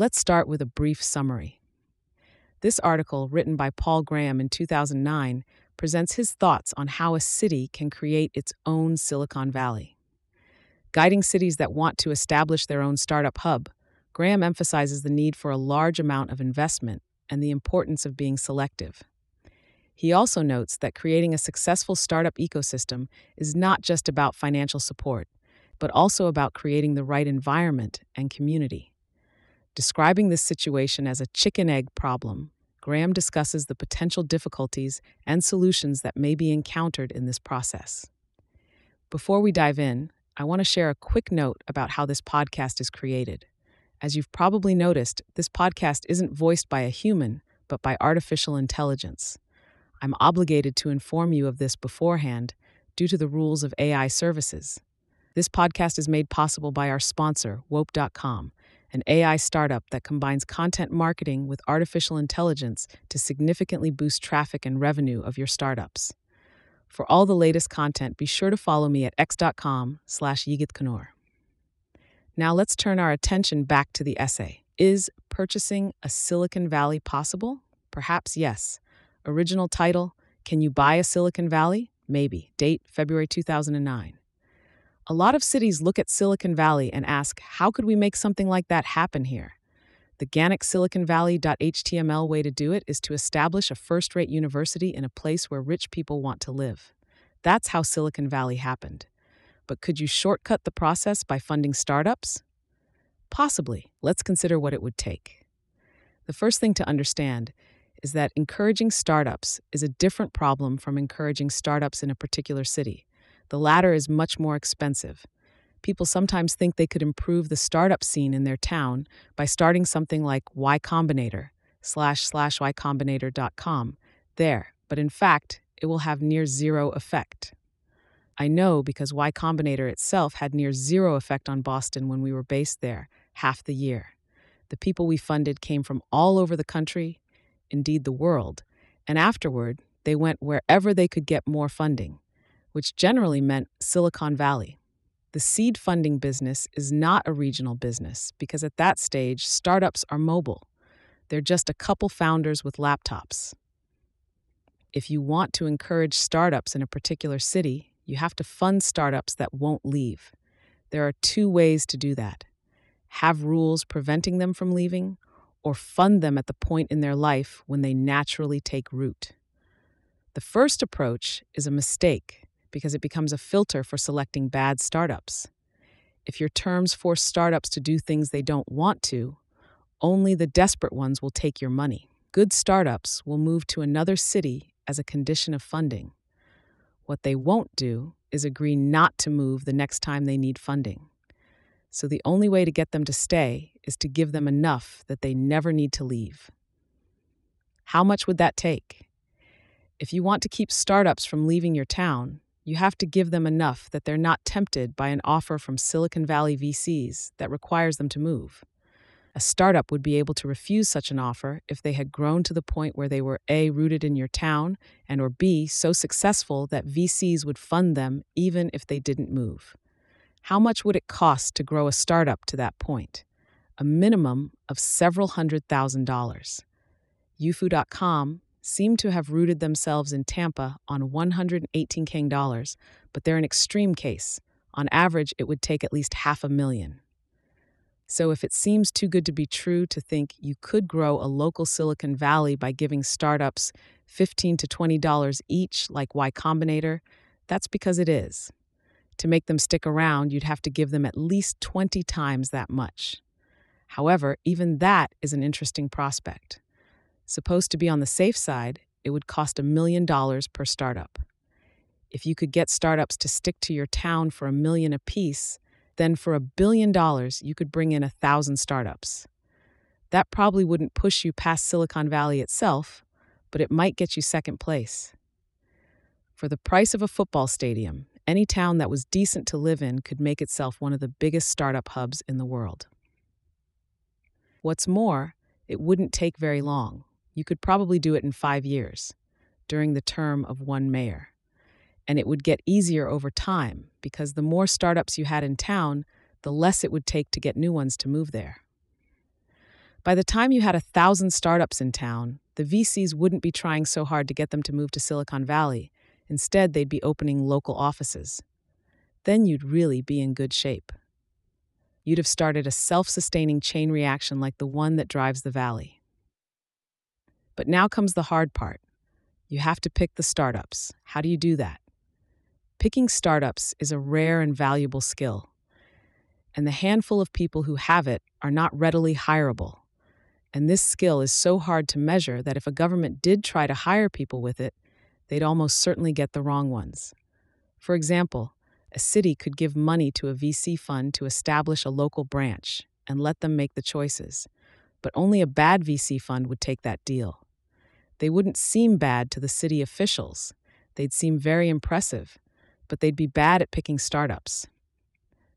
Let's start with a brief summary. This article, written by Paul Graham in 2009, presents his thoughts on how a city can create its own Silicon Valley. Guiding cities that want to establish their own startup hub, Graham emphasizes the need for a large amount of investment and the importance of being selective. He also notes that creating a successful startup ecosystem is not just about financial support, but also about creating the right environment and community. Describing this situation as a chicken egg problem, Graham discusses the potential difficulties and solutions that may be encountered in this process. Before we dive in, I want to share a quick note about how this podcast is created. As you've probably noticed, this podcast isn't voiced by a human, but by artificial intelligence. I'm obligated to inform you of this beforehand due to the rules of AI services. This podcast is made possible by our sponsor, Wope.com, an AI startup that combines content marketing with artificial intelligence to significantly boost traffic and revenue of your startups. For all the latest content, be sure to follow me at x.com slash yigit Now let's turn our attention back to the essay. Is purchasing a Silicon Valley possible? Perhaps yes. Original title Can You Buy a Silicon Valley? Maybe. Date February 2009. A lot of cities look at Silicon Valley and ask, how could we make something like that happen here? The Gannic Silicon Valley.html way to do it is to establish a first rate university in a place where rich people want to live. That's how Silicon Valley happened. But could you shortcut the process by funding startups? Possibly. Let's consider what it would take. The first thing to understand is that encouraging startups is a different problem from encouraging startups in a particular city. The latter is much more expensive people sometimes think they could improve the startup scene in their town by starting something like Y Combinator slash slash ycombinator.com there, but in fact, it will have near zero effect. I know because Y Combinator itself had near zero effect on Boston when we were based there half the year. The people we funded came from all over the country, indeed the world, and afterward, they went wherever they could get more funding, which generally meant Silicon Valley. The seed funding business is not a regional business because at that stage, startups are mobile. They're just a couple founders with laptops. If you want to encourage startups in a particular city, you have to fund startups that won't leave. There are two ways to do that have rules preventing them from leaving, or fund them at the point in their life when they naturally take root. The first approach is a mistake because it becomes a filter for selecting bad startups. If your terms force startups to do things they don't want to, only the desperate ones will take your money. Good startups will move to another city as a condition of funding. What they won't do is agree not to move the next time they need funding. So the only way to get them to stay is to give them enough that they never need to leave. How much would that take? If you want to keep startups from leaving your town, you have to give them enough that they're not tempted by an offer from Silicon Valley VCs that requires them to move. A startup would be able to refuse such an offer if they had grown to the point where they were A, rooted in your town, and or B, so successful that VCs would fund them even if they didn't move. How much would it cost to grow a startup to that point? A minimum of several hundred thousand dollars. Wufoo.com seem to have rooted themselves in Tampa on 118 King dollars, but they're an extreme case. On average, it would take at least half a million. So if it seems too good to be true to think you could grow a local Silicon Valley by giving startups 15 to $20 each like Y Combinator, that's because it is. To make them stick around, you'd have to give them at least 20 times that much. However, even that is an interesting prospect. Supposed to be on the safe side, it would cost a million dollars per startup. If you could get startups to stick to your town for a million apiece, then for a billion dollars, you could bring in a thousand startups. That probably wouldn't push you past Silicon Valley itself, but it might get you second place. For the price of a football stadium, any town that was decent to live in could make itself one of the biggest startup hubs in the world. What's more, it wouldn't take very long you could probably do it in five years, during the term of one mayor. And it would get easier over time because the more startups you had in town, the less it would take to get new ones to move there. By the time you had a thousand startups in town, the VCs wouldn't be trying so hard to get them to move to Silicon Valley. Instead, they'd be opening local offices. Then you'd really be in good shape. You'd have started a self sustaining chain reaction like the one that drives the valley. But now comes the hard part. You have to pick the startups. How do you do that? Picking startups is a rare and valuable skill, and the handful of people who have it are not readily hireable. And this skill is so hard to measure that if a government did try to hire people with it, they'd almost certainly get the wrong ones. For example, a city could give money to a VC fund to establish a local branch and let them make the choices, but only a bad VC fund would take that deal. They wouldn't seem bad to the city officials, they'd seem very impressive, but they'd be bad at picking startups.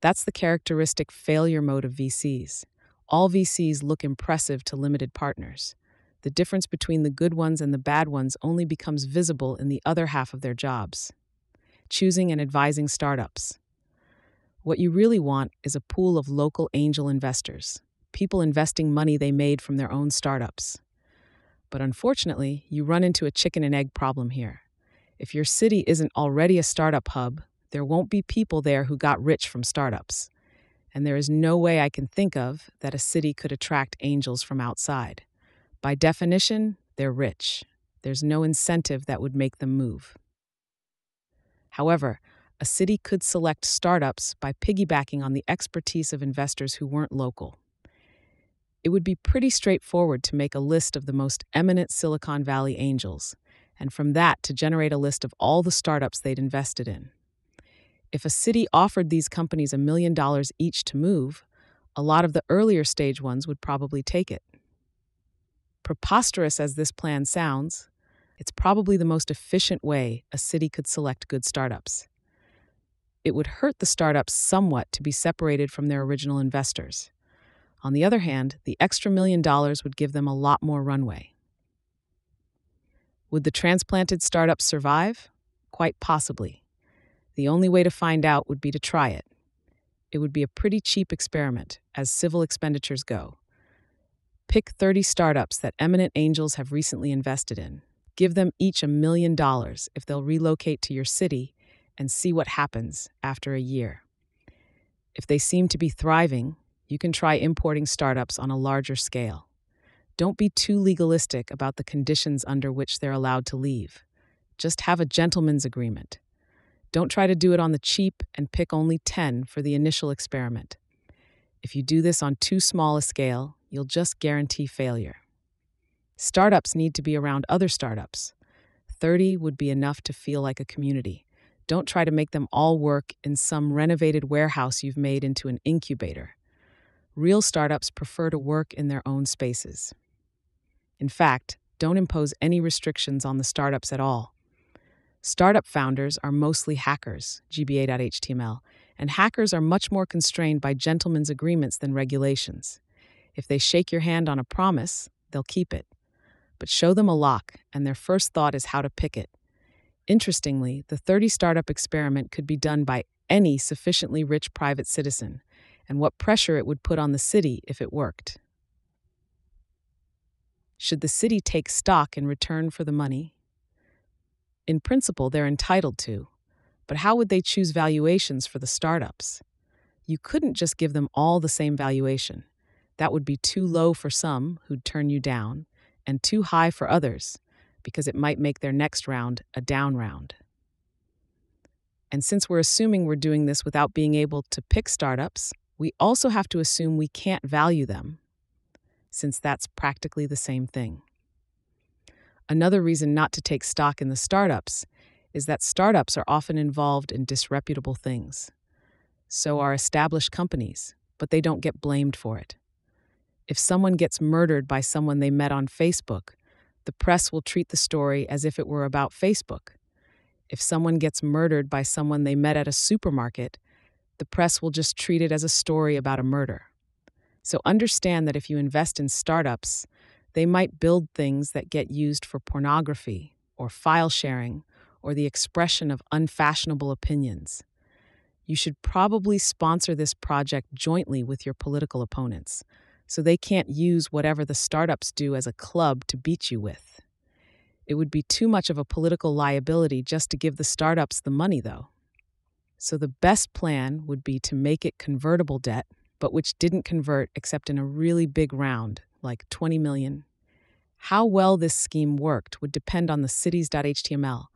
That's the characteristic failure mode of VCs. All VCs look impressive to limited partners. The difference between the good ones and the bad ones only becomes visible in the other half of their jobs choosing and advising startups. What you really want is a pool of local angel investors, people investing money they made from their own startups. But unfortunately, you run into a chicken and egg problem here. If your city isn't already a startup hub, there won't be people there who got rich from startups. And there is no way I can think of that a city could attract angels from outside. By definition, they're rich. There's no incentive that would make them move. However, a city could select startups by piggybacking on the expertise of investors who weren't local. It would be pretty straightforward to make a list of the most eminent Silicon Valley angels, and from that to generate a list of all the startups they'd invested in. If a city offered these companies a million dollars each to move, a lot of the earlier stage ones would probably take it. Preposterous as this plan sounds, it's probably the most efficient way a city could select good startups. It would hurt the startups somewhat to be separated from their original investors. On the other hand, the extra million dollars would give them a lot more runway. Would the transplanted startups survive? Quite possibly. The only way to find out would be to try it. It would be a pretty cheap experiment, as civil expenditures go. Pick 30 startups that eminent angels have recently invested in. Give them each a million dollars if they'll relocate to your city and see what happens after a year. If they seem to be thriving, you can try importing startups on a larger scale. Don't be too legalistic about the conditions under which they're allowed to leave. Just have a gentleman's agreement. Don't try to do it on the cheap and pick only 10 for the initial experiment. If you do this on too small a scale, you'll just guarantee failure. Startups need to be around other startups. 30 would be enough to feel like a community. Don't try to make them all work in some renovated warehouse you've made into an incubator. Real startups prefer to work in their own spaces. In fact, don't impose any restrictions on the startups at all. Startup founders are mostly hackers, GBA.html, and hackers are much more constrained by gentlemen's agreements than regulations. If they shake your hand on a promise, they'll keep it but show them a lock, and their first thought is how to pick it. Interestingly, the 30 startup experiment could be done by any sufficiently rich private citizen, and what pressure it would put on the city if it worked. Should the city take stock in return for the money? In principle, they're entitled to, but how would they choose valuations for the startups? You couldn't just give them all the same valuation. That would be too low for some who'd turn you down, and too high for others because it might make their next round a down round. And since we're assuming we're doing this without being able to pick startups, we also have to assume we can't value them, since that's practically the same thing. Another reason not to take stock in the startups is that startups are often involved in disreputable things. So are established companies, but they don't get blamed for it. If someone gets murdered by someone they met on Facebook, the press will treat the story as if it were about Facebook. If someone gets murdered by someone they met at a supermarket, the press will just treat it as a story about a murder. So understand that if you invest in startups, they might build things that get used for pornography or file sharing or the expression of unfashionable opinions. You should probably sponsor this project jointly with your political opponents so they can't use whatever the startups do as a club to beat you with. It would be too much of a political liability just to give the startups the money, though. So the best plan would be to make it convertible debt, but which didn't convert except in a really big round, like 20 million. How well this scheme worked would depend on the cities.html.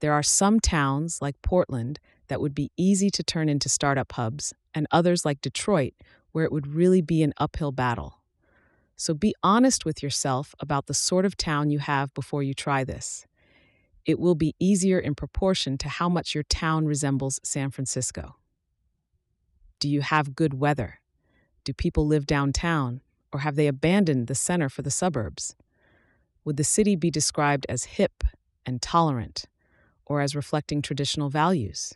There are some towns, like Portland, that would be easy to turn into startup hubs, and others, like Detroit, where it would really be an uphill battle. So be honest with yourself about the sort of town you have before you try this. It will be easier in proportion to how much your town resembles San Francisco. Do you have good weather? Do people live downtown, or have they abandoned the center for the suburbs? Would the city be described as hip and tolerant, or as reflecting traditional values?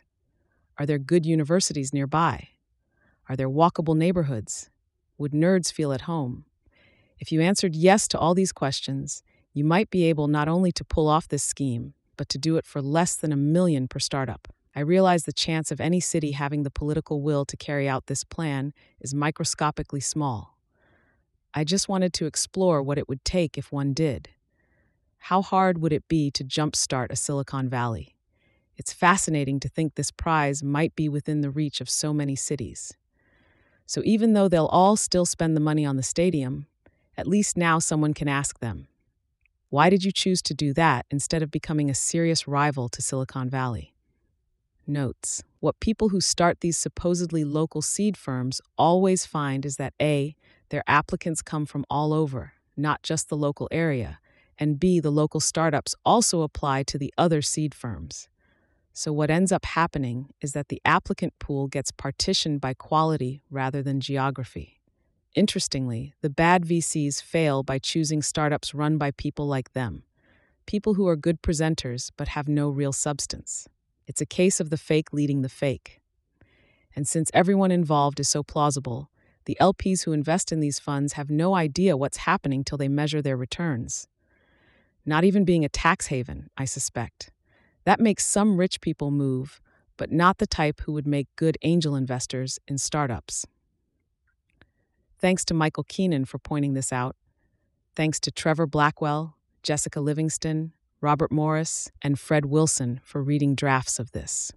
Are there good universities nearby? Are there walkable neighborhoods? Would nerds feel at home? If you answered yes to all these questions, you might be able not only to pull off this scheme, but to do it for less than a million per startup. I realize the chance of any city having the political will to carry out this plan is microscopically small. I just wanted to explore what it would take if one did. How hard would it be to jumpstart a Silicon Valley? It's fascinating to think this prize might be within the reach of so many cities. So even though they'll all still spend the money on the stadium, at least now someone can ask them, why did you choose to do that instead of becoming a serious rival to Silicon Valley? Notes What people who start these supposedly local seed firms always find is that A, their applicants come from all over, not just the local area, and B, the local startups also apply to the other seed firms. So, what ends up happening is that the applicant pool gets partitioned by quality rather than geography. Interestingly, the bad VCs fail by choosing startups run by people like them, people who are good presenters but have no real substance. It's a case of the fake leading the fake. And since everyone involved is so plausible, the LPs who invest in these funds have no idea what's happening till they measure their returns. Not even being a tax haven, I suspect. That makes some rich people move, but not the type who would make good angel investors in startups. Thanks to Michael Keenan for pointing this out. Thanks to Trevor Blackwell, Jessica Livingston, Robert Morris, and Fred Wilson for reading drafts of this.